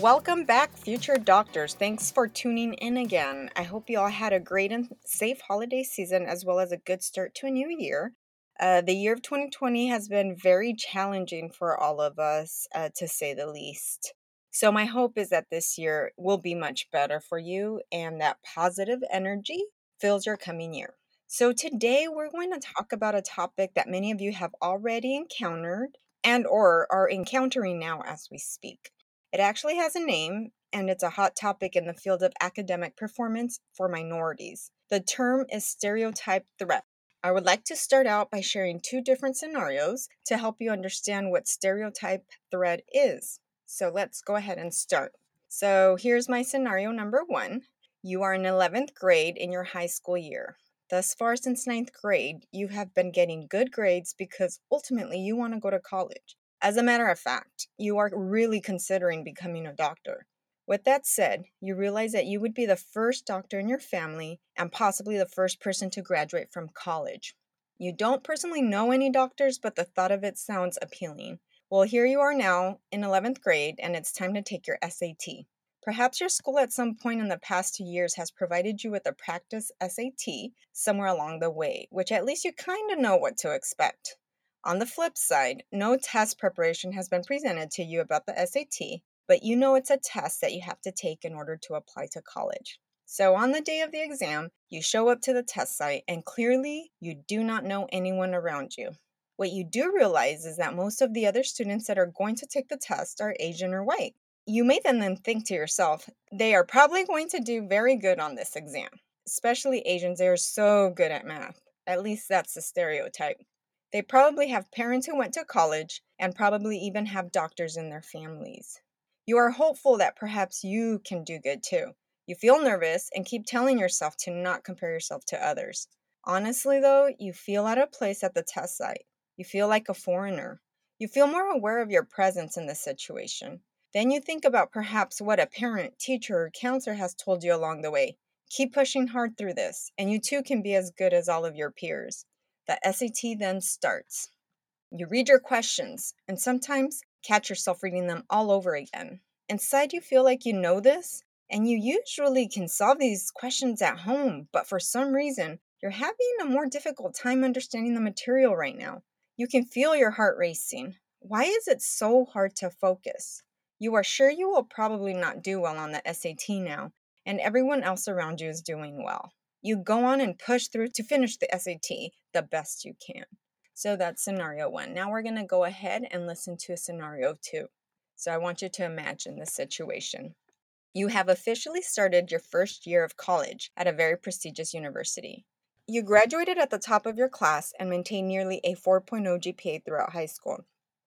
Welcome back, future doctors. Thanks for tuning in again. I hope you all had a great and safe holiday season as well as a good start to a new year. Uh, the year of 2020 has been very challenging for all of us, uh, to say the least. So, my hope is that this year will be much better for you and that positive energy fills your coming year. So, today we're going to talk about a topic that many of you have already encountered and or are encountering now as we speak. It actually has a name, and it's a hot topic in the field of academic performance for minorities. The term is stereotype threat. I would like to start out by sharing two different scenarios to help you understand what stereotype threat is. So let's go ahead and start. So here's my scenario number one. You are in 11th grade in your high school year. Thus far, since ninth grade, you have been getting good grades because ultimately you want to go to college. As a matter of fact, you are really considering becoming a doctor. With that said, you realize that you would be the first doctor in your family and possibly the first person to graduate from college. You don't personally know any doctors, but the thought of it sounds appealing. Well, here you are now in 11th grade, and it's time to take your SAT. Perhaps your school at some point in the past two years has provided you with a practice SAT somewhere along the way, which at least you kind of know what to expect. On the flip side, no test preparation has been presented to you about the SAT, but you know it's a test that you have to take in order to apply to college. So, on the day of the exam, you show up to the test site and clearly you do not know anyone around you. What you do realize is that most of the other students that are going to take the test are Asian or white. You may then, then think to yourself, they are probably going to do very good on this exam. Especially Asians, they are so good at math. At least that's the stereotype. They probably have parents who went to college and probably even have doctors in their families. You are hopeful that perhaps you can do good too. You feel nervous and keep telling yourself to not compare yourself to others. Honestly, though, you feel out of place at the test site. You feel like a foreigner. You feel more aware of your presence in this situation. Then you think about perhaps what a parent, teacher, or counselor has told you along the way. Keep pushing hard through this, and you too can be as good as all of your peers. The SAT then starts. You read your questions and sometimes catch yourself reading them all over again. Inside, you feel like you know this, and you usually can solve these questions at home, but for some reason, you're having a more difficult time understanding the material right now. You can feel your heart racing. Why is it so hard to focus? You are sure you will probably not do well on the SAT now, and everyone else around you is doing well you go on and push through to finish the SAT the best you can. So that's scenario one. Now we're going to go ahead and listen to scenario two. So I want you to imagine this situation. You have officially started your first year of college at a very prestigious university. You graduated at the top of your class and maintained nearly a 4.0 GPA throughout high school.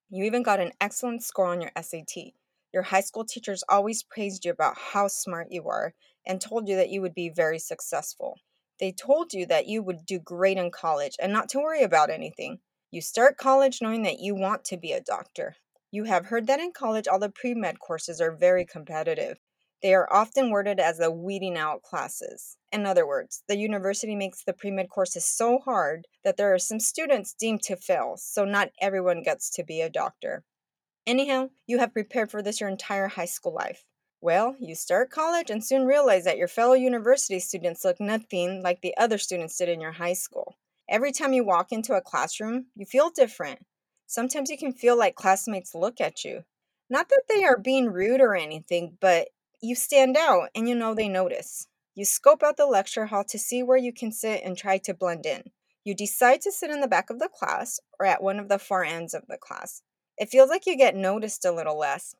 You even got an excellent score on your SAT. Your high school teachers always praised you about how smart you are and told you that you would be very successful. They told you that you would do great in college and not to worry about anything. You start college knowing that you want to be a doctor. You have heard that in college all the pre med courses are very competitive. They are often worded as the weeding out classes. In other words, the university makes the pre med courses so hard that there are some students deemed to fail, so not everyone gets to be a doctor. Anyhow, you have prepared for this your entire high school life. Well, you start college and soon realize that your fellow university students look nothing like the other students did in your high school. Every time you walk into a classroom, you feel different. Sometimes you can feel like classmates look at you. Not that they are being rude or anything, but you stand out and you know they notice. You scope out the lecture hall to see where you can sit and try to blend in. You decide to sit in the back of the class or at one of the far ends of the class. It feels like you get noticed a little less,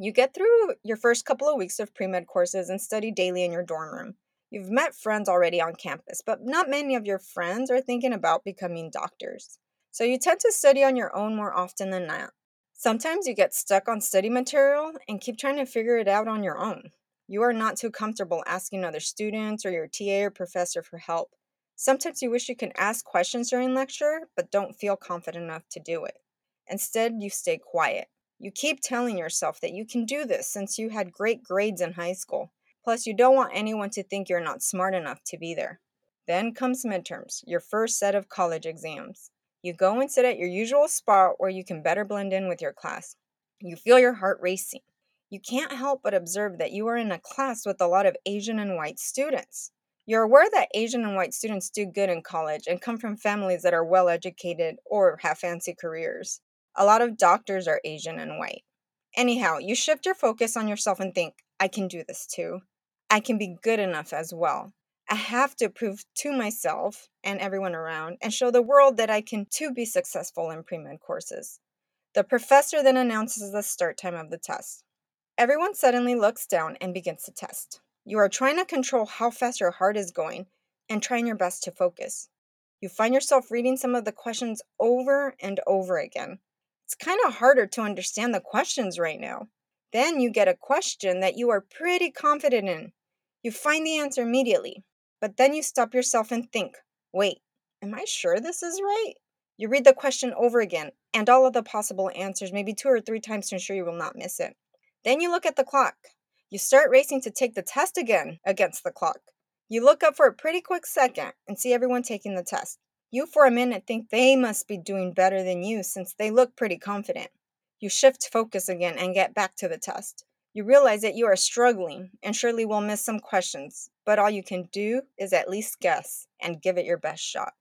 you get through your first couple of weeks of pre med courses and study daily in your dorm room. You've met friends already on campus, but not many of your friends are thinking about becoming doctors. So you tend to study on your own more often than not. Sometimes you get stuck on study material and keep trying to figure it out on your own. You are not too comfortable asking other students or your TA or professor for help. Sometimes you wish you could ask questions during lecture, but don't feel confident enough to do it. Instead, you stay quiet. You keep telling yourself that you can do this since you had great grades in high school. Plus, you don't want anyone to think you're not smart enough to be there. Then comes midterms, your first set of college exams. You go and sit at your usual spot where you can better blend in with your class. You feel your heart racing. You can't help but observe that you are in a class with a lot of Asian and white students. You're aware that Asian and white students do good in college and come from families that are well educated or have fancy careers. A lot of doctors are Asian and white. Anyhow, you shift your focus on yourself and think, I can do this too. I can be good enough as well. I have to prove to myself and everyone around and show the world that I can too be successful in pre med courses. The professor then announces the start time of the test. Everyone suddenly looks down and begins to test. You are trying to control how fast your heart is going and trying your best to focus. You find yourself reading some of the questions over and over again. It's kind of harder to understand the questions right now. Then you get a question that you are pretty confident in. You find the answer immediately, but then you stop yourself and think wait, am I sure this is right? You read the question over again and all of the possible answers, maybe two or three times to ensure you will not miss it. Then you look at the clock. You start racing to take the test again against the clock. You look up for a pretty quick second and see everyone taking the test. You, for a minute, think they must be doing better than you since they look pretty confident. You shift focus again and get back to the test. You realize that you are struggling and surely will miss some questions, but all you can do is at least guess and give it your best shot.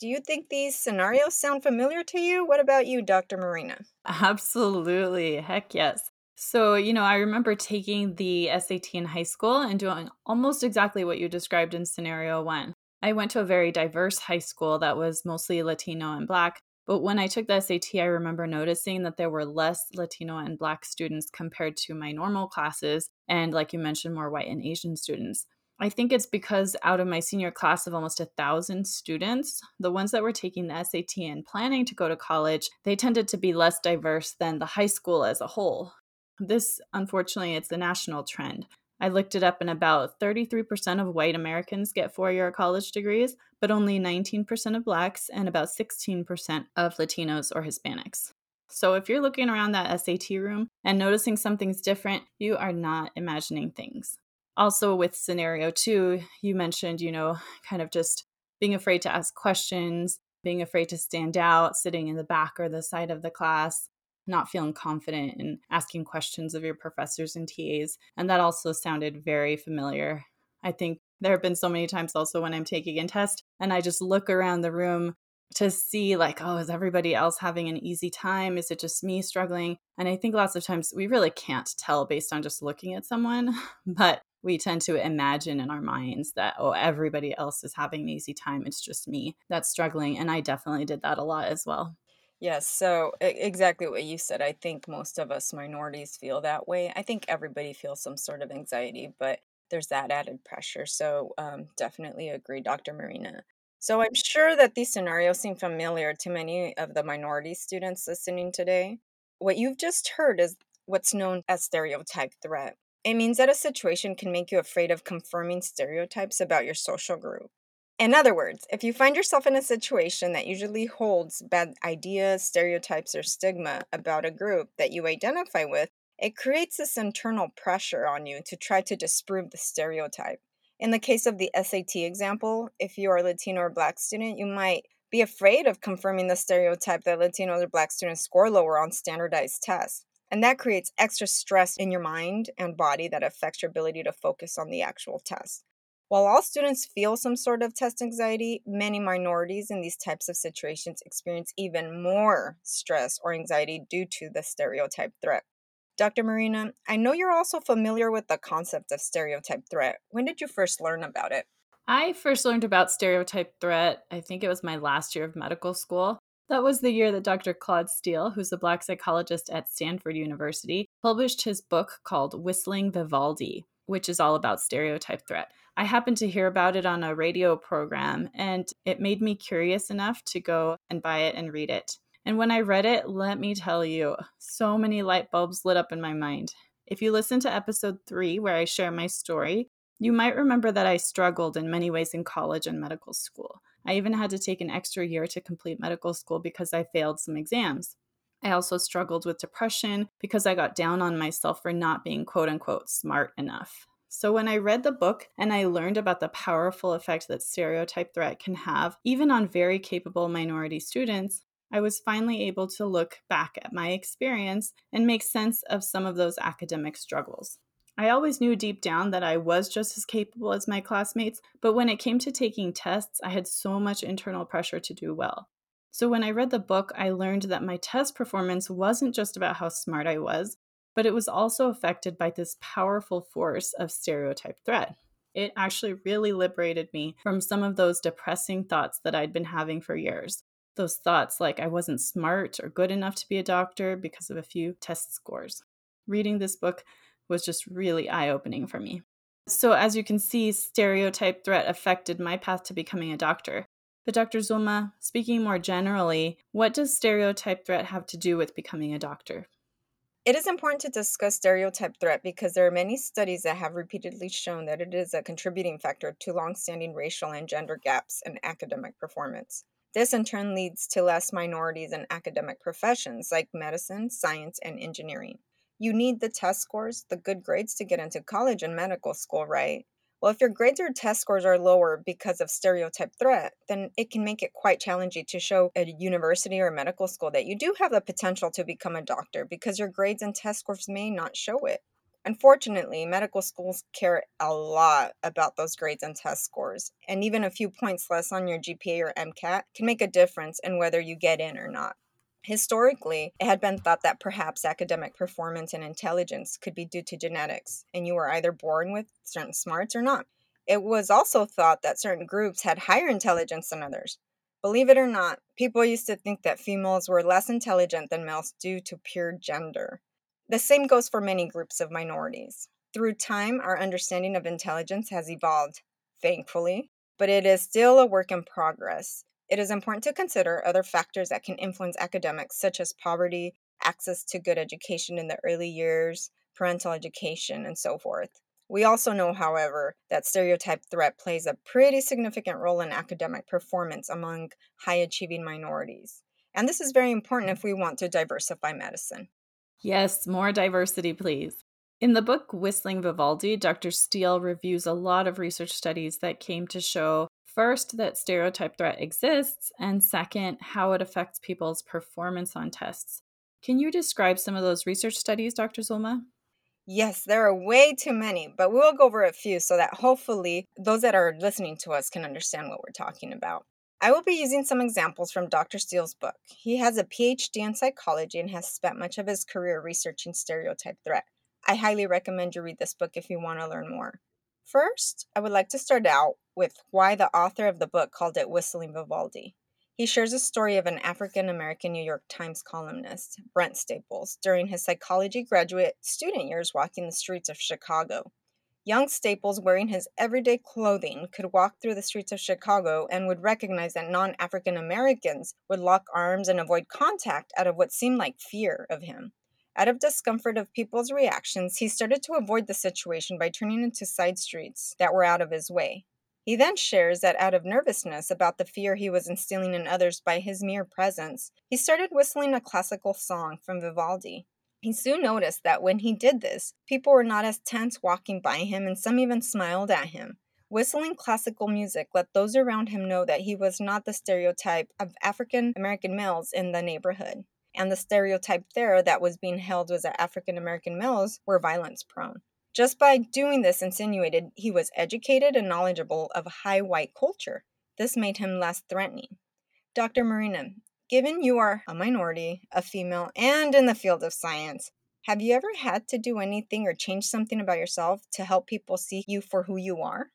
Do you think these scenarios sound familiar to you? What about you, Dr. Marina? Absolutely. Heck yes. So, you know, I remember taking the SAT in high school and doing almost exactly what you described in scenario one. I went to a very diverse high school that was mostly Latino and Black. But when I took the SAT, I remember noticing that there were less Latino and Black students compared to my normal classes, and like you mentioned, more white and Asian students. I think it's because out of my senior class of almost a thousand students, the ones that were taking the SAT and planning to go to college, they tended to be less diverse than the high school as a whole. This, unfortunately, it's the national trend. I looked it up, and about 33% of white Americans get four year college degrees, but only 19% of blacks and about 16% of Latinos or Hispanics. So, if you're looking around that SAT room and noticing something's different, you are not imagining things. Also, with scenario two, you mentioned, you know, kind of just being afraid to ask questions, being afraid to stand out, sitting in the back or the side of the class, not feeling confident in asking questions of your professors and TAs. And that also sounded very familiar. I think there have been so many times also when I'm taking a test and I just look around the room to see like oh is everybody else having an easy time is it just me struggling and i think lots of times we really can't tell based on just looking at someone but we tend to imagine in our minds that oh everybody else is having an easy time it's just me that's struggling and i definitely did that a lot as well Yes, so exactly what you said. I think most of us minorities feel that way. I think everybody feels some sort of anxiety, but there's that added pressure. So, um, definitely agree, Dr. Marina. So, I'm sure that these scenarios seem familiar to many of the minority students listening today. What you've just heard is what's known as stereotype threat. It means that a situation can make you afraid of confirming stereotypes about your social group. In other words, if you find yourself in a situation that usually holds bad ideas, stereotypes, or stigma about a group that you identify with, it creates this internal pressure on you to try to disprove the stereotype. In the case of the SAT example, if you are a Latino or Black student, you might be afraid of confirming the stereotype that Latinos or Black students score lower on standardized tests. And that creates extra stress in your mind and body that affects your ability to focus on the actual test. While all students feel some sort of test anxiety, many minorities in these types of situations experience even more stress or anxiety due to the stereotype threat. Dr. Marina, I know you're also familiar with the concept of stereotype threat. When did you first learn about it? I first learned about stereotype threat, I think it was my last year of medical school. That was the year that Dr. Claude Steele, who's a black psychologist at Stanford University, published his book called Whistling Vivaldi, which is all about stereotype threat. I happened to hear about it on a radio program, and it made me curious enough to go and buy it and read it. And when I read it, let me tell you, so many light bulbs lit up in my mind. If you listen to episode three, where I share my story, you might remember that I struggled in many ways in college and medical school. I even had to take an extra year to complete medical school because I failed some exams. I also struggled with depression because I got down on myself for not being quote unquote smart enough. So, when I read the book and I learned about the powerful effect that stereotype threat can have, even on very capable minority students, I was finally able to look back at my experience and make sense of some of those academic struggles. I always knew deep down that I was just as capable as my classmates, but when it came to taking tests, I had so much internal pressure to do well. So when I read the book, I learned that my test performance wasn't just about how smart I was, but it was also affected by this powerful force of stereotype threat. It actually really liberated me from some of those depressing thoughts that I'd been having for years those thoughts like I wasn't smart or good enough to be a doctor because of a few test scores. Reading this book was just really eye opening for me. So, as you can see, stereotype threat affected my path to becoming a doctor. But, Dr. Zulma, speaking more generally, what does stereotype threat have to do with becoming a doctor? It is important to discuss stereotype threat because there are many studies that have repeatedly shown that it is a contributing factor to longstanding racial and gender gaps in academic performance. This in turn leads to less minorities in academic professions like medicine, science, and engineering. You need the test scores, the good grades to get into college and medical school, right? Well, if your grades or test scores are lower because of stereotype threat, then it can make it quite challenging to show a university or medical school that you do have the potential to become a doctor because your grades and test scores may not show it. Unfortunately, medical schools care a lot about those grades and test scores, and even a few points less on your GPA or MCAT can make a difference in whether you get in or not. Historically, it had been thought that perhaps academic performance and intelligence could be due to genetics, and you were either born with certain smarts or not. It was also thought that certain groups had higher intelligence than others. Believe it or not, people used to think that females were less intelligent than males due to pure gender. The same goes for many groups of minorities. Through time, our understanding of intelligence has evolved, thankfully, but it is still a work in progress. It is important to consider other factors that can influence academics, such as poverty, access to good education in the early years, parental education, and so forth. We also know, however, that stereotype threat plays a pretty significant role in academic performance among high achieving minorities. And this is very important if we want to diversify medicine. Yes, more diversity, please. In the book Whistling Vivaldi, Dr. Steele reviews a lot of research studies that came to show first, that stereotype threat exists, and second, how it affects people's performance on tests. Can you describe some of those research studies, Dr. Zulma? Yes, there are way too many, but we'll go over a few so that hopefully those that are listening to us can understand what we're talking about. I will be using some examples from Dr. Steele's book. He has a PhD in psychology and has spent much of his career researching stereotype threat. I highly recommend you read this book if you want to learn more. First, I would like to start out with why the author of the book called it Whistling Vivaldi. He shares a story of an African American New York Times columnist, Brent Staples, during his psychology graduate student years walking the streets of Chicago. Young Staples, wearing his everyday clothing, could walk through the streets of Chicago and would recognize that non African Americans would lock arms and avoid contact out of what seemed like fear of him. Out of discomfort of people's reactions, he started to avoid the situation by turning into side streets that were out of his way. He then shares that out of nervousness about the fear he was instilling in others by his mere presence, he started whistling a classical song from Vivaldi. He soon noticed that when he did this, people were not as tense walking by him, and some even smiled at him. Whistling classical music let those around him know that he was not the stereotype of African American males in the neighborhood. And the stereotype there that was being held was that African American males were violence prone. Just by doing this, insinuated he was educated and knowledgeable of high white culture. This made him less threatening. Dr. Marina, Given you are a minority, a female, and in the field of science, have you ever had to do anything or change something about yourself to help people see you for who you are?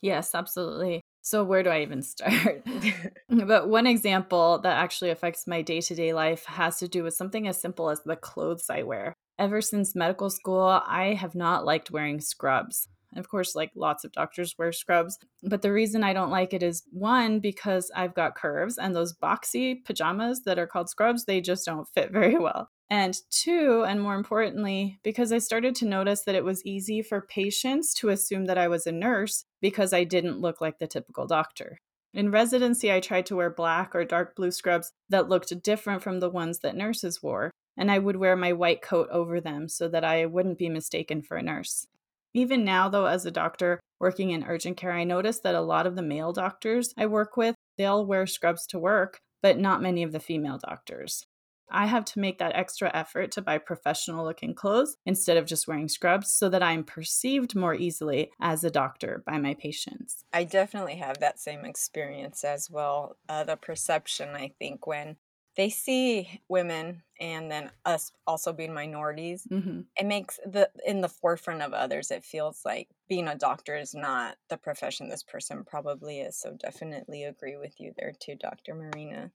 Yes, absolutely. So, where do I even start? but one example that actually affects my day to day life has to do with something as simple as the clothes I wear. Ever since medical school, I have not liked wearing scrubs. Of course, like lots of doctors wear scrubs. But the reason I don't like it is one, because I've got curves and those boxy pajamas that are called scrubs, they just don't fit very well. And two, and more importantly, because I started to notice that it was easy for patients to assume that I was a nurse because I didn't look like the typical doctor. In residency, I tried to wear black or dark blue scrubs that looked different from the ones that nurses wore, and I would wear my white coat over them so that I wouldn't be mistaken for a nurse. Even now, though, as a doctor working in urgent care, I notice that a lot of the male doctors I work with, they'll wear scrubs to work, but not many of the female doctors. I have to make that extra effort to buy professional looking clothes instead of just wearing scrubs so that I'm perceived more easily as a doctor by my patients. I definitely have that same experience as well. Uh, the perception, I think, when they see women and then us also being minorities mm-hmm. it makes the in the forefront of others it feels like being a doctor is not the profession this person probably is so definitely agree with you there too dr marina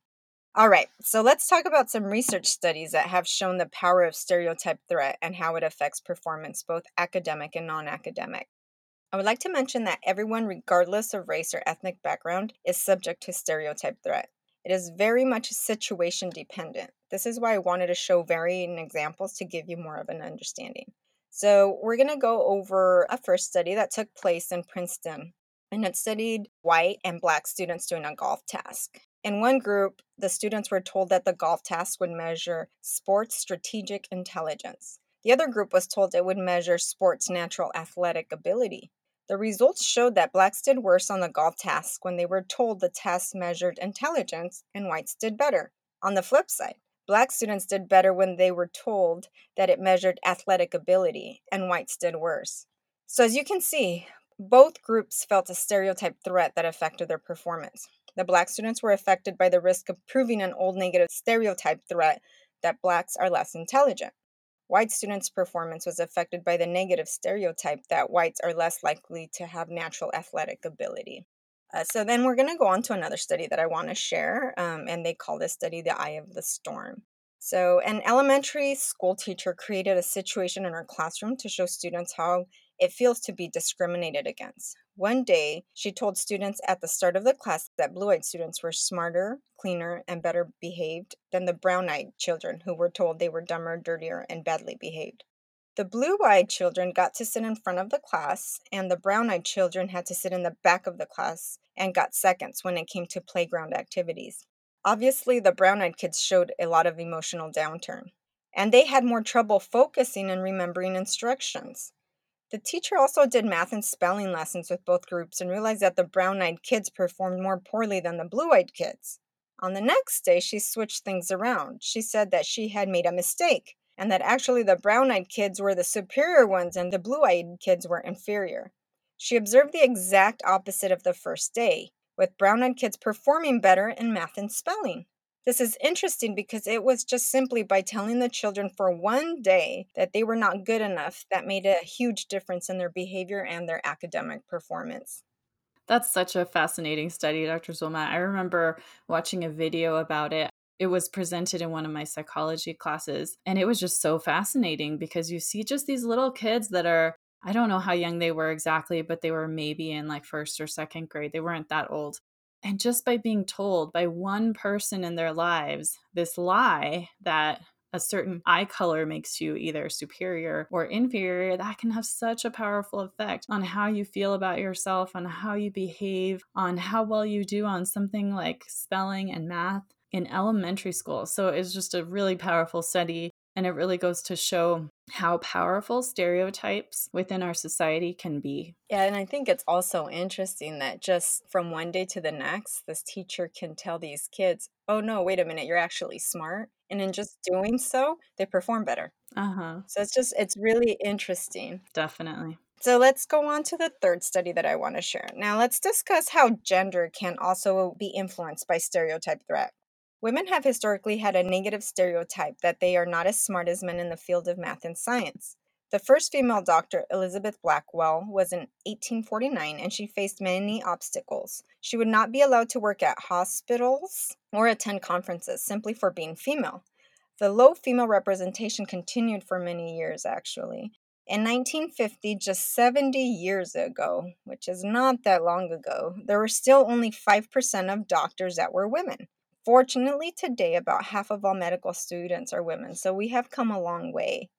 all right, so let's talk about some research studies that have shown the power of stereotype threat and how it affects performance, both academic and non academic. I would like to mention that everyone, regardless of race or ethnic background, is subject to stereotype threat. It is very much situation dependent. This is why I wanted to show varying examples to give you more of an understanding. So, we're going to go over a first study that took place in Princeton, and it studied white and black students doing a golf task. In one group, the students were told that the golf task would measure sports strategic intelligence. The other group was told it would measure sports natural athletic ability. The results showed that blacks did worse on the golf task when they were told the test measured intelligence, and whites did better. On the flip side, black students did better when they were told that it measured athletic ability, and whites did worse. So, as you can see, both groups felt a stereotype threat that affected their performance. The black students were affected by the risk of proving an old negative stereotype threat that blacks are less intelligent. White students' performance was affected by the negative stereotype that whites are less likely to have natural athletic ability. Uh, so then we're going to go on to another study that I want to share, um, and they call this study the Eye of the Storm. So, an elementary school teacher created a situation in her classroom to show students how it feels to be discriminated against. One day, she told students at the start of the class that blue eyed students were smarter, cleaner, and better behaved than the brown eyed children who were told they were dumber, dirtier, and badly behaved. The blue eyed children got to sit in front of the class, and the brown eyed children had to sit in the back of the class and got seconds when it came to playground activities. Obviously, the brown eyed kids showed a lot of emotional downturn, and they had more trouble focusing and remembering instructions. The teacher also did math and spelling lessons with both groups and realized that the brown eyed kids performed more poorly than the blue eyed kids. On the next day, she switched things around. She said that she had made a mistake and that actually the brown eyed kids were the superior ones and the blue eyed kids were inferior. She observed the exact opposite of the first day, with brown eyed kids performing better in math and spelling. This is interesting because it was just simply by telling the children for one day that they were not good enough that made a huge difference in their behavior and their academic performance. That's such a fascinating study, Dr. Zulma. I remember watching a video about it. It was presented in one of my psychology classes, and it was just so fascinating because you see just these little kids that are I don't know how young they were exactly, but they were maybe in like first or second grade. They weren't that old. And just by being told by one person in their lives this lie that a certain eye color makes you either superior or inferior, that can have such a powerful effect on how you feel about yourself, on how you behave, on how well you do on something like spelling and math in elementary school. So it's just a really powerful study and it really goes to show how powerful stereotypes within our society can be. Yeah, and I think it's also interesting that just from one day to the next, this teacher can tell these kids, oh no, wait a minute, you're actually smart. And in just doing so, they perform better. Uh huh. So it's just, it's really interesting. Definitely. So let's go on to the third study that I want to share. Now, let's discuss how gender can also be influenced by stereotype threat. Women have historically had a negative stereotype that they are not as smart as men in the field of math and science. The first female doctor, Elizabeth Blackwell, was in 1849 and she faced many obstacles. She would not be allowed to work at hospitals or attend conferences simply for being female. The low female representation continued for many years, actually. In 1950, just 70 years ago, which is not that long ago, there were still only 5% of doctors that were women. Fortunately, today, about half of all medical students are women, so we have come a long way.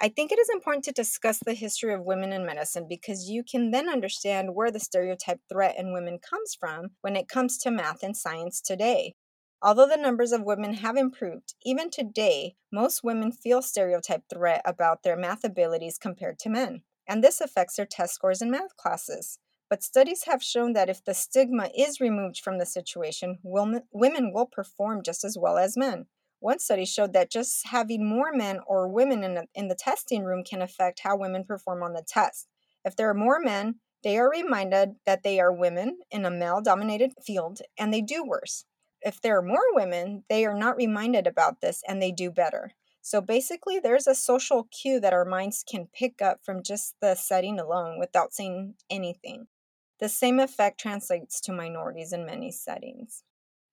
I think it is important to discuss the history of women in medicine because you can then understand where the stereotype threat in women comes from when it comes to math and science today. Although the numbers of women have improved, even today, most women feel stereotype threat about their math abilities compared to men, and this affects their test scores in math classes. But studies have shown that if the stigma is removed from the situation, women will perform just as well as men. One study showed that just having more men or women in, the, in the testing room can affect how women perform on the test. If there are more men, they are reminded that they are women in a male dominated field and they do worse. If there are more women, they are not reminded about this and they do better. So basically, there's a social cue that our minds can pick up from just the setting alone without saying anything. The same effect translates to minorities in many settings.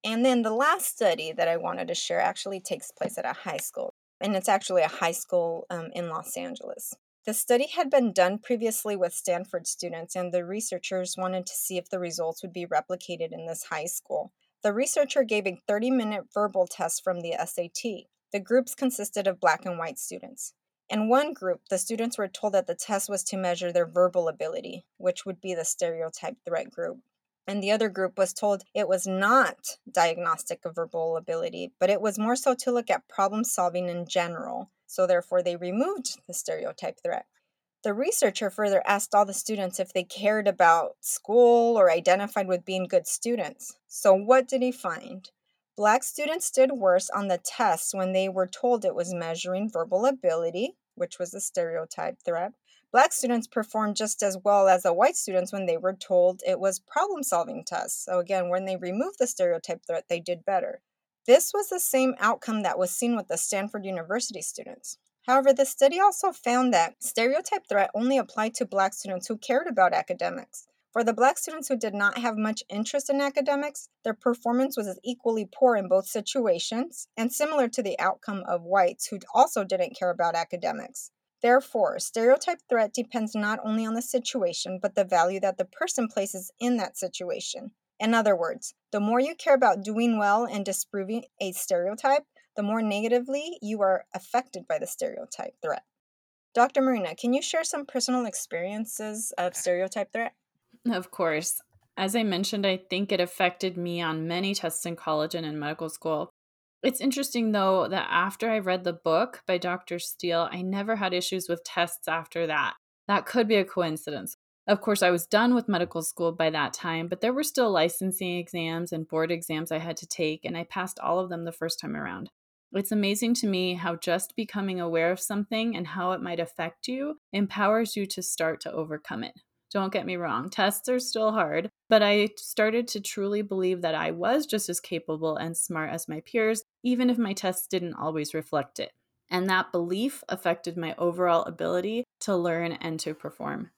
And then the last study that I wanted to share actually takes place at a high school, and it's actually a high school um, in Los Angeles. The study had been done previously with Stanford students, and the researchers wanted to see if the results would be replicated in this high school. The researcher gave a 30 minute verbal test from the SAT. The groups consisted of black and white students. In one group, the students were told that the test was to measure their verbal ability, which would be the stereotype threat group and the other group was told it was not diagnostic of verbal ability, but it was more so to look at problem solving in general. So, therefore, they removed the stereotype threat. The researcher further asked all the students if they cared about school or identified with being good students. So, what did he find? Black students did worse on the test when they were told it was measuring verbal ability, which was a stereotype threat, Black students performed just as well as the white students when they were told it was problem solving tests. So, again, when they removed the stereotype threat, they did better. This was the same outcome that was seen with the Stanford University students. However, the study also found that stereotype threat only applied to Black students who cared about academics. For the Black students who did not have much interest in academics, their performance was equally poor in both situations and similar to the outcome of whites who also didn't care about academics. Therefore, stereotype threat depends not only on the situation, but the value that the person places in that situation. In other words, the more you care about doing well and disproving a stereotype, the more negatively you are affected by the stereotype threat. Dr. Marina, can you share some personal experiences of stereotype threat? Of course. As I mentioned, I think it affected me on many tests in college and in medical school. It's interesting though that after I read the book by Dr. Steele, I never had issues with tests after that. That could be a coincidence. Of course, I was done with medical school by that time, but there were still licensing exams and board exams I had to take, and I passed all of them the first time around. It's amazing to me how just becoming aware of something and how it might affect you empowers you to start to overcome it. Don't get me wrong, tests are still hard, but I started to truly believe that I was just as capable and smart as my peers, even if my tests didn't always reflect it. And that belief affected my overall ability to learn and to perform.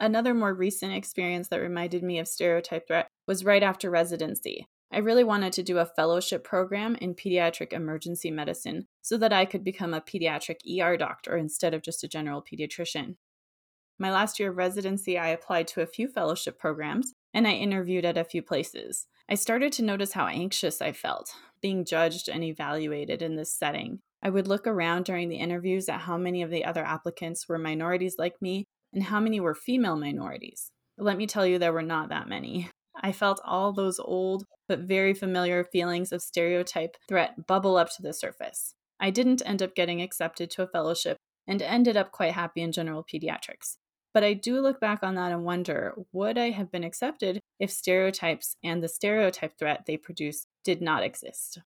Another more recent experience that reminded me of stereotype threat was right after residency. I really wanted to do a fellowship program in pediatric emergency medicine so that I could become a pediatric ER doctor instead of just a general pediatrician. My last year of residency, I applied to a few fellowship programs and I interviewed at a few places. I started to notice how anxious I felt, being judged and evaluated in this setting. I would look around during the interviews at how many of the other applicants were minorities like me and how many were female minorities. Let me tell you, there were not that many. I felt all those old but very familiar feelings of stereotype threat bubble up to the surface. I didn't end up getting accepted to a fellowship and ended up quite happy in general pediatrics. But I do look back on that and wonder would I have been accepted if stereotypes and the stereotype threat they produce did not exist?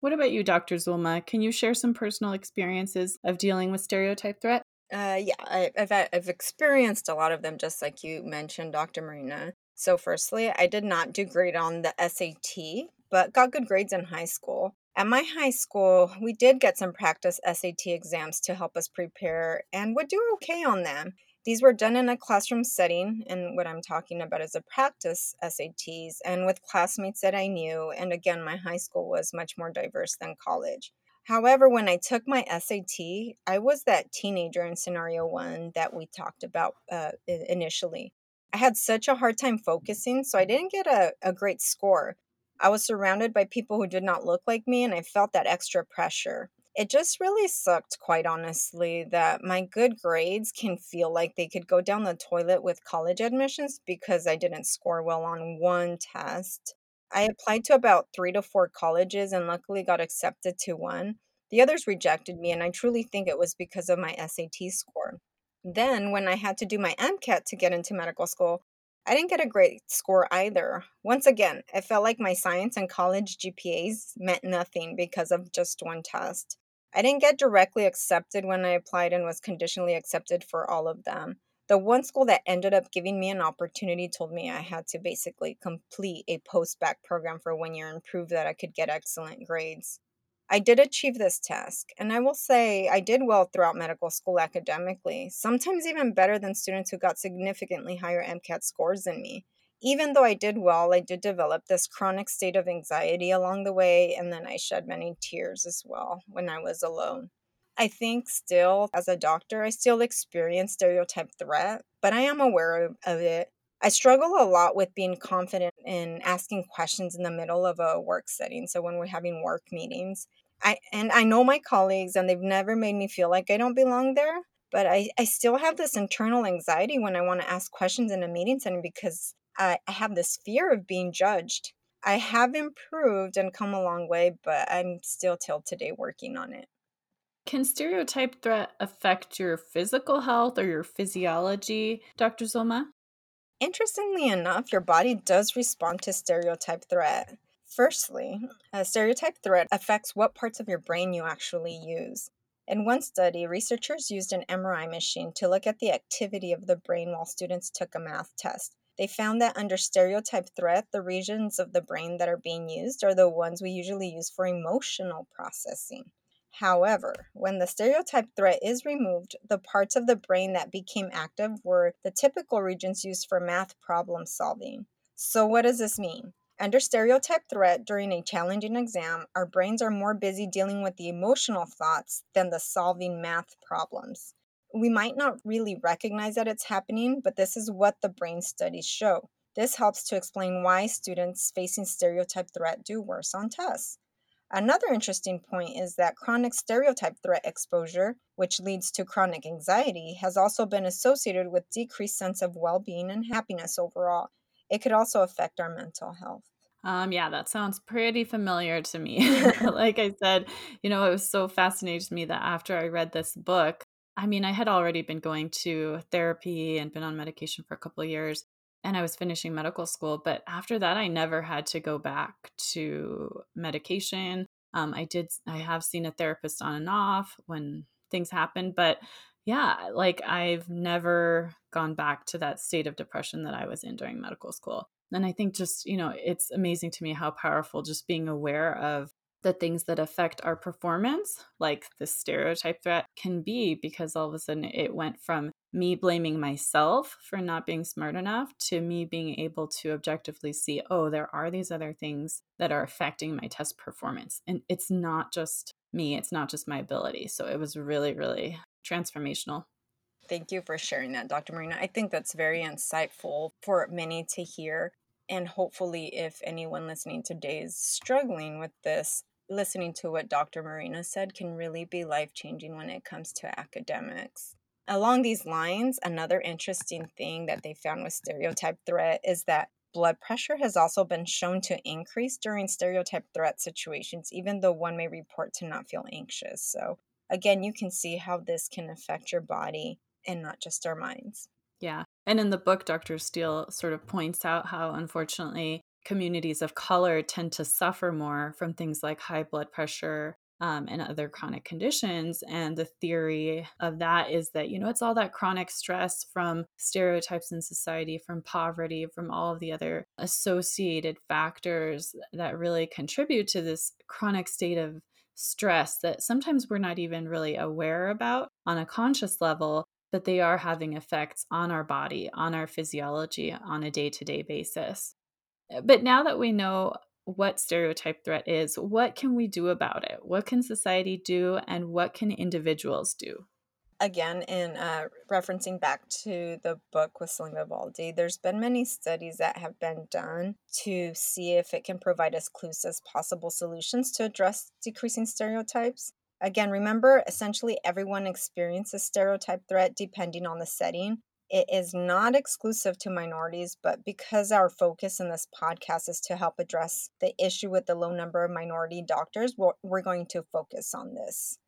What about you, Dr. Zulma? Can you share some personal experiences of dealing with stereotype threat? Uh, yeah, I, have I've experienced a lot of them, just like you mentioned, Dr. Marina. So, firstly, I did not do great on the SAT, but got good grades in high school. At my high school, we did get some practice SAT exams to help us prepare and would do okay on them. These were done in a classroom setting, and what I'm talking about is a practice SATs and with classmates that I knew. And again, my high school was much more diverse than college. However, when I took my SAT, I was that teenager in scenario one that we talked about uh, initially. I had such a hard time focusing, so I didn't get a, a great score. I was surrounded by people who did not look like me, and I felt that extra pressure. It just really sucked, quite honestly, that my good grades can feel like they could go down the toilet with college admissions because I didn't score well on one test. I applied to about three to four colleges and luckily got accepted to one. The others rejected me, and I truly think it was because of my SAT score. Then, when I had to do my MCAT to get into medical school, I didn't get a great score either. Once again, it felt like my science and college GPAs meant nothing because of just one test. I didn't get directly accepted when I applied and was conditionally accepted for all of them. The one school that ended up giving me an opportunity told me I had to basically complete a post bac program for one year and prove that I could get excellent grades. I did achieve this task, and I will say I did well throughout medical school academically, sometimes even better than students who got significantly higher MCAT scores than me. Even though I did well, I did develop this chronic state of anxiety along the way, and then I shed many tears as well when I was alone. I think still, as a doctor, I still experience stereotype threat, but I am aware of, it I struggle a lot with being confident in asking questions in the middle of a work setting. So when we're having work meetings, I and I know my colleagues and they've never made me feel like I don't belong there, but I, I still have this internal anxiety when I want to ask questions in a meeting setting because I, I have this fear of being judged. I have improved and come a long way, but I'm still till today working on it. Can stereotype threat affect your physical health or your physiology, Dr. Zulma? Interestingly enough, your body does respond to stereotype threat. Firstly, a stereotype threat affects what parts of your brain you actually use. In one study, researchers used an MRI machine to look at the activity of the brain while students took a math test. They found that under stereotype threat, the regions of the brain that are being used are the ones we usually use for emotional processing. However, when the stereotype threat is removed, the parts of the brain that became active were the typical regions used for math problem solving. So, what does this mean? Under stereotype threat during a challenging exam, our brains are more busy dealing with the emotional thoughts than the solving math problems. We might not really recognize that it's happening, but this is what the brain studies show. This helps to explain why students facing stereotype threat do worse on tests. Another interesting point is that chronic stereotype threat exposure, which leads to chronic anxiety, has also been associated with decreased sense of well-being and happiness overall. It could also affect our mental health. Um, yeah, that sounds pretty familiar to me. like I said, you know, it was so fascinating to me that after I read this book, I mean, I had already been going to therapy and been on medication for a couple of years, and I was finishing medical school. But after that, I never had to go back to medication. Um, I did, I have seen a therapist on and off when things happen, but yeah, like I've never gone back to that state of depression that I was in during medical school. And I think just, you know, it's amazing to me how powerful just being aware of the things that affect our performance, like the stereotype threat, can be because all of a sudden it went from me blaming myself for not being smart enough to me being able to objectively see, oh, there are these other things that are affecting my test performance. And it's not just me, it's not just my ability. So it was really, really transformational. Thank you for sharing that, Dr. Marina. I think that's very insightful for many to hear. And hopefully, if anyone listening today is struggling with this, listening to what Dr. Marina said can really be life changing when it comes to academics. Along these lines, another interesting thing that they found with stereotype threat is that blood pressure has also been shown to increase during stereotype threat situations, even though one may report to not feel anxious. So, again, you can see how this can affect your body and not just our minds. Yeah. And in the book, Dr. Steele sort of points out how, unfortunately, communities of color tend to suffer more from things like high blood pressure um, and other chronic conditions. And the theory of that is that, you know, it's all that chronic stress from stereotypes in society, from poverty, from all of the other associated factors that really contribute to this chronic state of stress that sometimes we're not even really aware about on a conscious level. But they are having effects on our body, on our physiology on a day to day basis. But now that we know what stereotype threat is, what can we do about it? What can society do and what can individuals do? again in uh, referencing back to the book Whistling Vivaldi there's been many studies that have been done to see if it can provide us clues as possible solutions to address decreasing stereotypes again remember essentially everyone experiences stereotype threat depending on the setting it is not exclusive to minorities, but because our focus in this podcast is to help address the issue with the low number of minority doctors, we're going to focus on this.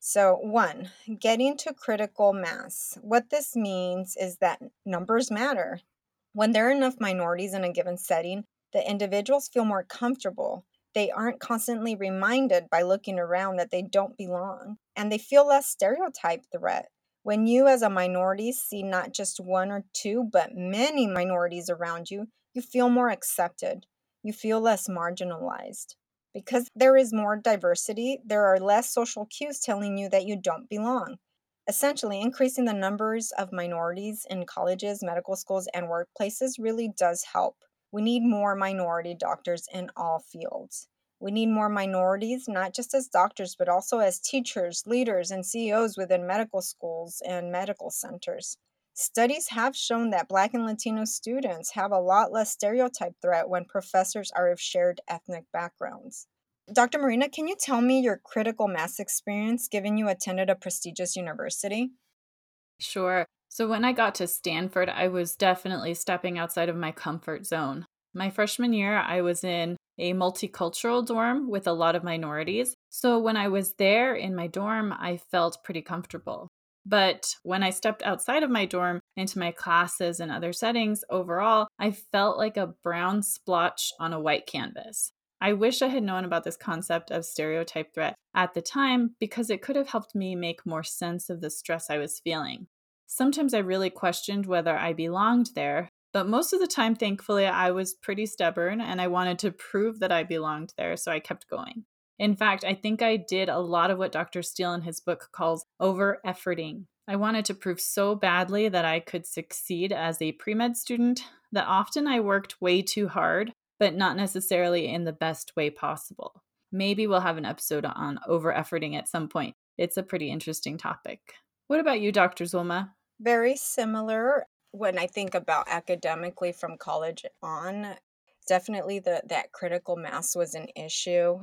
So, one, getting to critical mass. What this means is that numbers matter. When there are enough minorities in a given setting, the individuals feel more comfortable. They aren't constantly reminded by looking around that they don't belong, and they feel less stereotype threat. When you, as a minority, see not just one or two, but many minorities around you, you feel more accepted. You feel less marginalized. Because there is more diversity, there are less social cues telling you that you don't belong. Essentially, increasing the numbers of minorities in colleges, medical schools, and workplaces really does help. We need more minority doctors in all fields. We need more minorities, not just as doctors, but also as teachers, leaders, and CEOs within medical schools and medical centers. Studies have shown that Black and Latino students have a lot less stereotype threat when professors are of shared ethnic backgrounds. Dr. Marina, can you tell me your critical mass experience given you attended a prestigious university? Sure. So, when I got to Stanford, I was definitely stepping outside of my comfort zone. My freshman year, I was in a multicultural dorm with a lot of minorities. So, when I was there in my dorm, I felt pretty comfortable. But when I stepped outside of my dorm into my classes and other settings, overall, I felt like a brown splotch on a white canvas. I wish I had known about this concept of stereotype threat at the time because it could have helped me make more sense of the stress I was feeling. Sometimes I really questioned whether I belonged there, but most of the time, thankfully, I was pretty stubborn and I wanted to prove that I belonged there, so I kept going. In fact, I think I did a lot of what Dr. Steele in his book calls over efforting. I wanted to prove so badly that I could succeed as a pre med student that often I worked way too hard, but not necessarily in the best way possible. Maybe we'll have an episode on over efforting at some point. It's a pretty interesting topic. What about you, Dr. Zulma? Very similar. When I think about academically from college on, definitely the that critical mass was an issue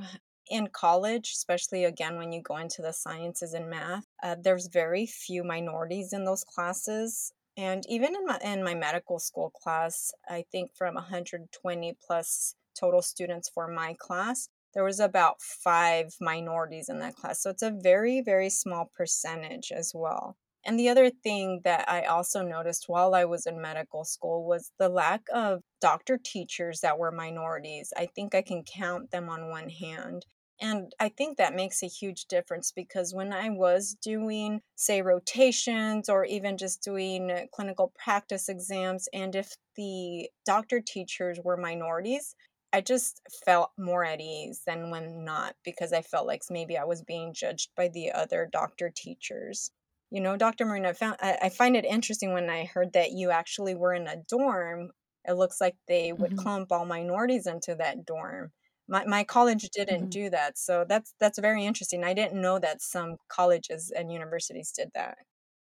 in college, especially again when you go into the sciences and math, uh, there's very few minorities in those classes. And even in my, in my medical school class, I think from 120 plus total students for my class, there was about five minorities in that class. So it's a very, very small percentage as well. And the other thing that I also noticed while I was in medical school was the lack of doctor teachers that were minorities. I think I can count them on one hand. And I think that makes a huge difference because when I was doing, say, rotations or even just doing uh, clinical practice exams, and if the doctor teachers were minorities, I just felt more at ease than when not because I felt like maybe I was being judged by the other doctor teachers. You know, Dr. Marina, I, found, I, find it interesting when I heard that you actually were in a dorm. It looks like they would mm-hmm. clump all minorities into that dorm my, my college didn't mm-hmm. do that so that's that's very interesting i didn't know that some colleges and universities did that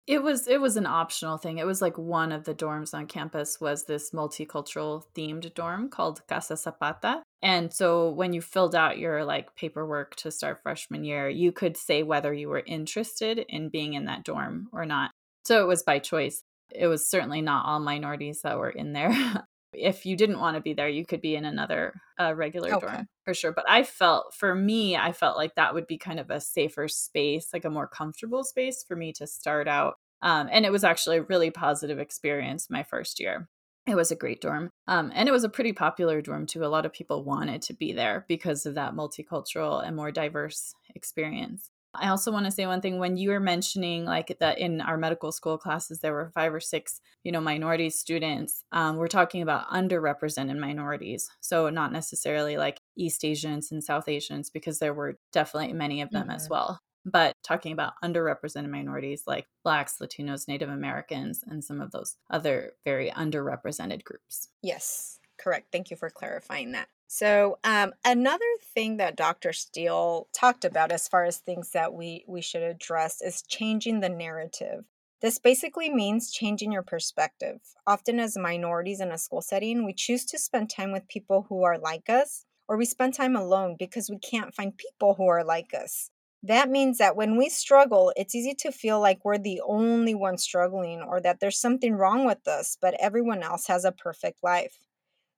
it was it was an optional thing. It was like one of the dorms on campus was this multicultural themed dorm called casa zapata. And so when you filled out your like paperwork to start freshman year you could say whether you were interested in being in that dorm or not. So it was by choice. It was certainly not all minorities that were in there if you didn't want to be there, you could be in another uh, regular okay. dorm for sure. But I felt, for me, I felt like that would be kind of a safer space, like a more comfortable space for me to start out. Um, and it was actually a really positive experience my first year. It was a great dorm. Um, and it was a pretty popular dorm too. A lot of people wanted to be there because of that multicultural and more diverse experience. I also want to say one thing when you were mentioning like that in our medical school classes there were five or six you know minority students um, we're talking about underrepresented minorities. So not necessarily like East Asians and South Asians because there were definitely many of them mm-hmm. as well. But talking about underrepresented minorities like blacks Latinos Native Americans and some of those other very underrepresented groups. Yes correct. Thank you for clarifying that So, um, another thing that Dr. Steele talked about as far as things that we, we should address is changing the narrative. This basically means changing your perspective. Often, as minorities in a school setting, we choose to spend time with people who are like us, or we spend time alone because we can't find people who are like us. That means that when we struggle, it's easy to feel like we're the only one struggling or that there's something wrong with us, but everyone else has a perfect life.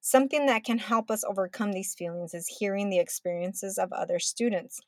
Something that can help us overcome these feelings is hearing the experiences of other students.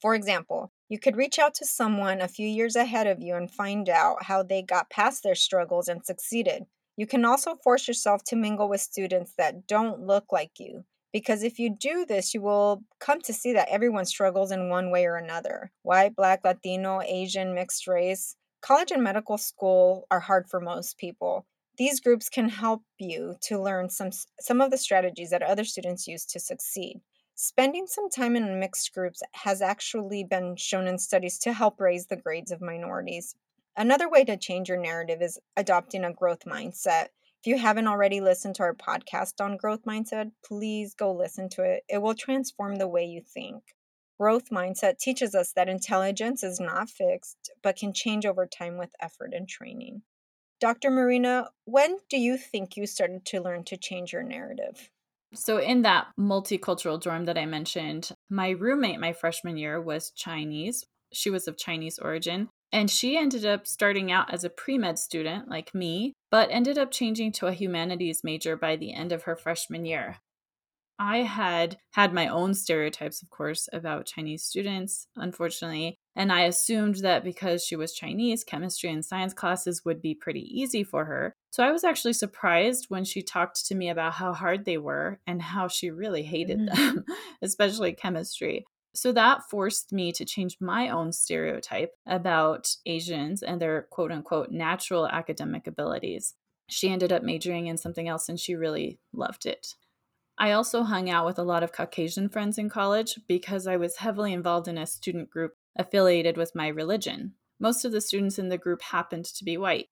For example, you could reach out to someone a few years ahead of you and find out how they got past their struggles and succeeded. You can also force yourself to mingle with students that don't look like you, because if you do this, you will come to see that everyone struggles in one way or another white, black, Latino, Asian, mixed race. College and medical school are hard for most people. These groups can help you to learn some, some of the strategies that other students use to succeed. Spending some time in mixed groups has actually been shown in studies to help raise the grades of minorities. Another way to change your narrative is adopting a growth mindset. If you haven't already listened to our podcast on growth mindset, please go listen to it. It will transform the way you think. Growth mindset teaches us that intelligence is not fixed, but can change over time with effort and training. Dr. Marina, when do you think you started to learn to change your narrative? So, in that multicultural dorm that I mentioned, my roommate my freshman year was Chinese. She was of Chinese origin. And she ended up starting out as a pre med student like me, but ended up changing to a humanities major by the end of her freshman year. I had had my own stereotypes, of course, about Chinese students, unfortunately. And I assumed that because she was Chinese, chemistry and science classes would be pretty easy for her. So I was actually surprised when she talked to me about how hard they were and how she really hated mm-hmm. them, especially chemistry. So that forced me to change my own stereotype about Asians and their quote unquote natural academic abilities. She ended up majoring in something else and she really loved it. I also hung out with a lot of Caucasian friends in college because I was heavily involved in a student group affiliated with my religion. Most of the students in the group happened to be white.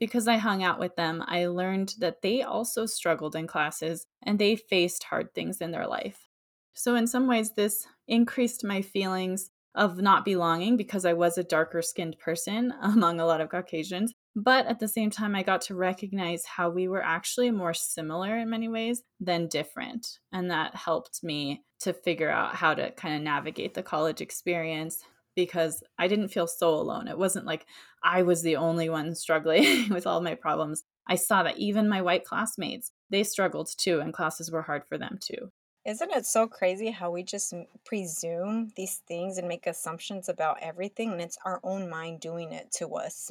Because I hung out with them, I learned that they also struggled in classes and they faced hard things in their life. So, in some ways, this increased my feelings of not belonging because I was a darker skinned person among a lot of Caucasians. But at the same time, I got to recognize how we were actually more similar in many ways than different. And that helped me to figure out how to kind of navigate the college experience because I didn't feel so alone. It wasn't like I was the only one struggling with all my problems. I saw that even my white classmates, they struggled too, and classes were hard for them too. Isn't it so crazy how we just presume these things and make assumptions about everything, and it's our own mind doing it to us?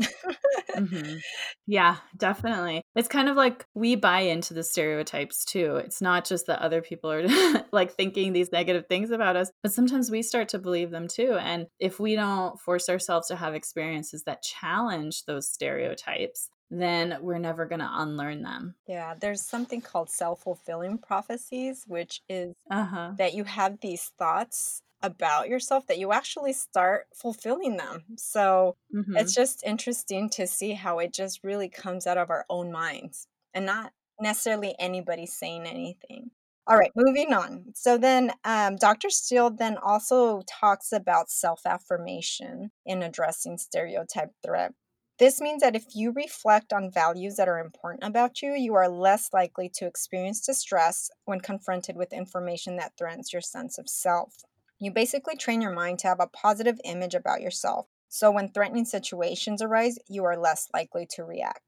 mm-hmm. Yeah, definitely. It's kind of like we buy into the stereotypes too. It's not just that other people are like thinking these negative things about us, but sometimes we start to believe them too. And if we don't force ourselves to have experiences that challenge those stereotypes, then we're never going to unlearn them. Yeah, there's something called self fulfilling prophecies, which is uh-huh. that you have these thoughts about yourself that you actually start fulfilling them. So mm-hmm. it's just interesting to see how it just really comes out of our own minds and not necessarily anybody saying anything. All right, moving on. So then, um, Dr. Steele then also talks about self affirmation in addressing stereotype threat. This means that if you reflect on values that are important about you, you are less likely to experience distress when confronted with information that threatens your sense of self. You basically train your mind to have a positive image about yourself. So when threatening situations arise, you are less likely to react.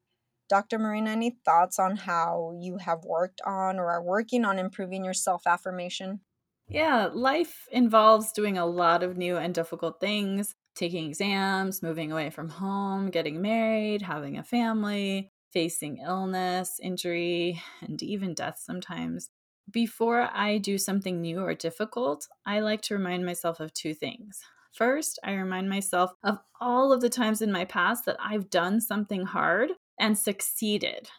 Dr. Marina, any thoughts on how you have worked on or are working on improving your self affirmation? Yeah, life involves doing a lot of new and difficult things taking exams, moving away from home, getting married, having a family, facing illness, injury, and even death sometimes. Before I do something new or difficult, I like to remind myself of two things. First, I remind myself of all of the times in my past that I've done something hard and succeeded.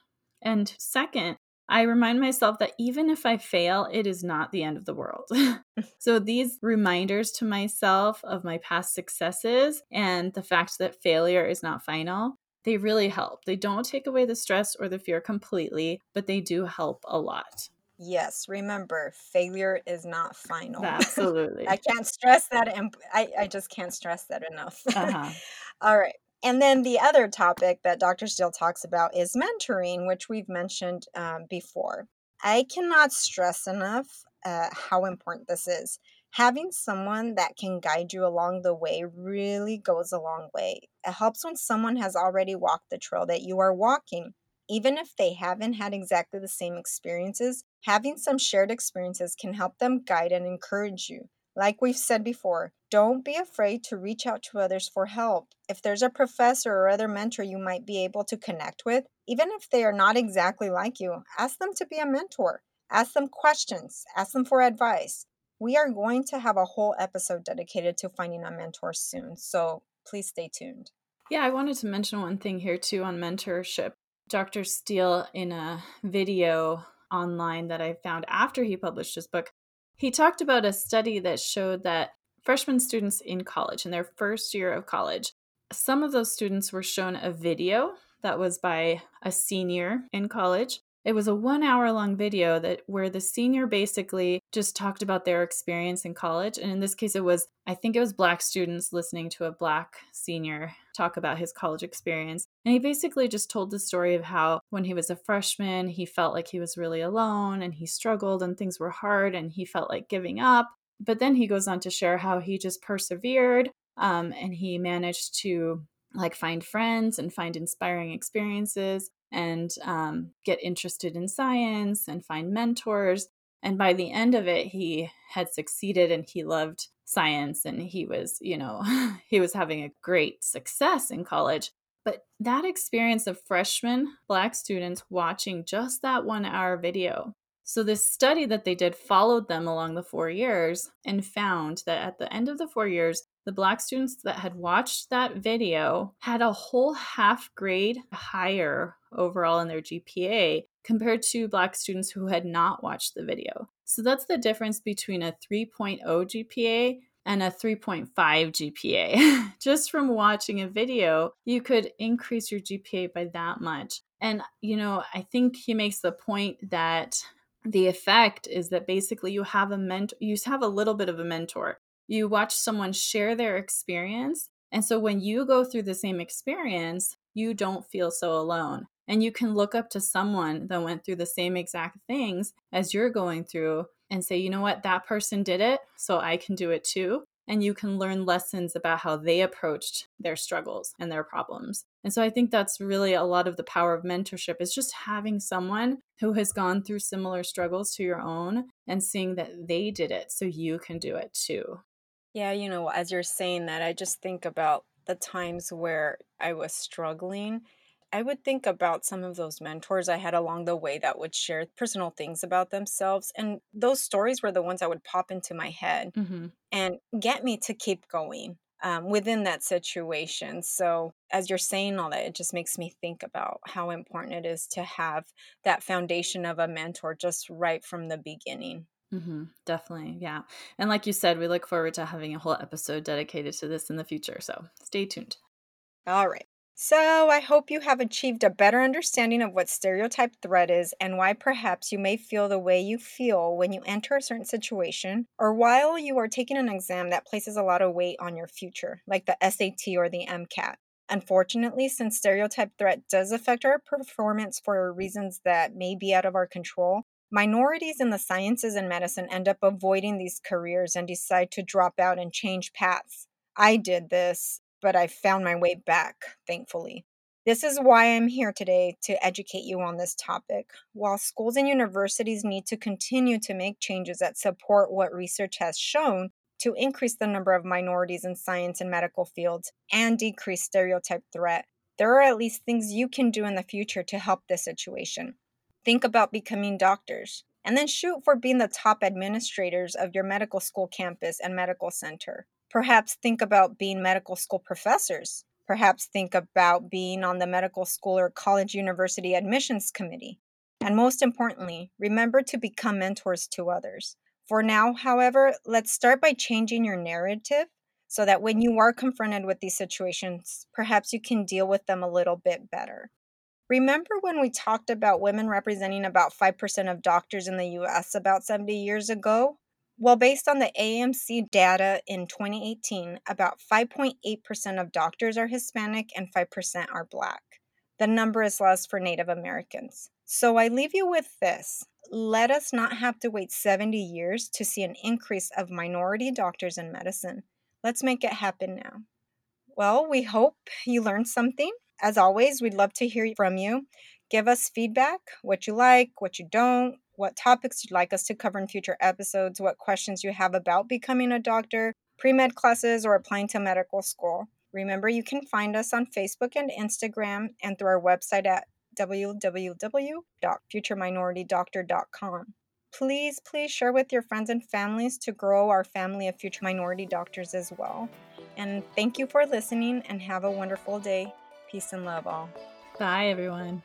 And second, I remind myself that even if I fail, it is not the end of the world. so these reminders to myself of my past successes and the fact that failure is not final, they really help. They don't take away the stress or the fear completely, but they do help a lot. Yes, remember, failure is not final. Absolutely. I can't stress that, and I, I just can't stress that enough. Uh-huh. All right. And then the other topic that Dr. Steele talks about is mentoring, which we've mentioned um, before. I cannot stress enough uh, how important this is. Having someone that can guide you along the way really goes a long way. It helps when someone has already walked the trail that you are walking. Even if they haven't had exactly the same experiences, having some shared experiences can help them guide and encourage you. Like we've said before, don't be afraid to reach out to others for help. If there's a professor or other mentor you might be able to connect with, even if they are not exactly like you, ask them to be a mentor. Ask them questions, ask them for advice. We are going to have a whole episode dedicated to finding a mentor soon, so please stay tuned. Yeah, I wanted to mention one thing here too on mentorship. Dr. Steele, in a video online that I found after he published his book, he talked about a study that showed that freshman students in college, in their first year of college, some of those students were shown a video that was by a senior in college. It was a one hour long video that where the senior basically just talked about their experience in college. And in this case it was i think it was black students listening to a black senior talk about his college experience and he basically just told the story of how when he was a freshman he felt like he was really alone and he struggled and things were hard and he felt like giving up but then he goes on to share how he just persevered um, and he managed to like find friends and find inspiring experiences and um, get interested in science and find mentors. And by the end of it, he had succeeded and he loved science and he was, you know, he was having a great success in college. But that experience of freshmen, Black students watching just that one hour video. So, this study that they did followed them along the four years and found that at the end of the four years, the black students that had watched that video had a whole half grade higher overall in their GPA compared to black students who had not watched the video. So that's the difference between a 3.0 GPA and a 3.5 GPA. Just from watching a video, you could increase your GPA by that much. And, you know, I think he makes the point that the effect is that basically you have a mentor, you have a little bit of a mentor you watch someone share their experience. And so when you go through the same experience, you don't feel so alone. And you can look up to someone that went through the same exact things as you're going through and say, you know what, that person did it, so I can do it too. And you can learn lessons about how they approached their struggles and their problems. And so I think that's really a lot of the power of mentorship is just having someone who has gone through similar struggles to your own and seeing that they did it so you can do it too. Yeah, you know, as you're saying that, I just think about the times where I was struggling. I would think about some of those mentors I had along the way that would share personal things about themselves. And those stories were the ones that would pop into my head Mm-hmm. and get me to keep going um, within that situation. So, as you're saying all that, it just makes me think about how important it is to have that foundation of a mentor just right from the beginning. Mm-hmm. Definitely. Yeah. And like you said, we look forward to having a whole episode dedicated to this in the future. So stay tuned. All right. So, I hope you have achieved a better understanding of what stereotype threat is and why perhaps you may feel the way you feel when you enter a certain situation or while you are taking an exam that places a lot of weight on your future, like the SAT or the MCAT. Unfortunately, since stereotype threat does affect our performance for reasons that may be out of our control, minorities in the sciences and medicine end up avoiding these careers and decide to drop out and change paths. I did this, but I found my way back, thankfully. This is why I'm here today to educate you on this topic. While schools and universities need to continue to make changes that support what research has shown to increase the number of minorities in science and medical fields and decrease stereotype threat, there are at least things you can do in the future to help this situation. Think about becoming doctors, and then shoot for being the top administrators of your medical school campus and medical center. Perhaps think about being medical school professors. Perhaps think about being on the medical school or college university admissions committee. And most importantly, remember to become mentors to others. For now, however, let's start by changing your narrative so that when you are confronted with these situations, perhaps you can deal with them a little bit better. Remember when we talked about women representing about 5% of doctors in the US about 70 years ago? Well, based on the AAMC data in 2018, about 5.8% of doctors are Hispanic and 5% are Black. The number is less for Native Americans. So I leave you with this. Let us not have to wait 70 years to see an increase of minority doctors in medicine. Let's make it happen now. Well, we hope you learned something. As always, we'd love to hear from you. Give us feedback what you like, what you don't, what topics you'd like us to cover in future episodes, what questions you have about becoming a doctor, pre med classes, or applying to medical school. Remember, you can find us on Facebook and Instagram and through our website at www.futureminoritydoctor.com. Please, please share with your friends and families to grow our family of future minority doctors as well. And thank you for listening and have a wonderful day. Peace and love all. Bye, everyone.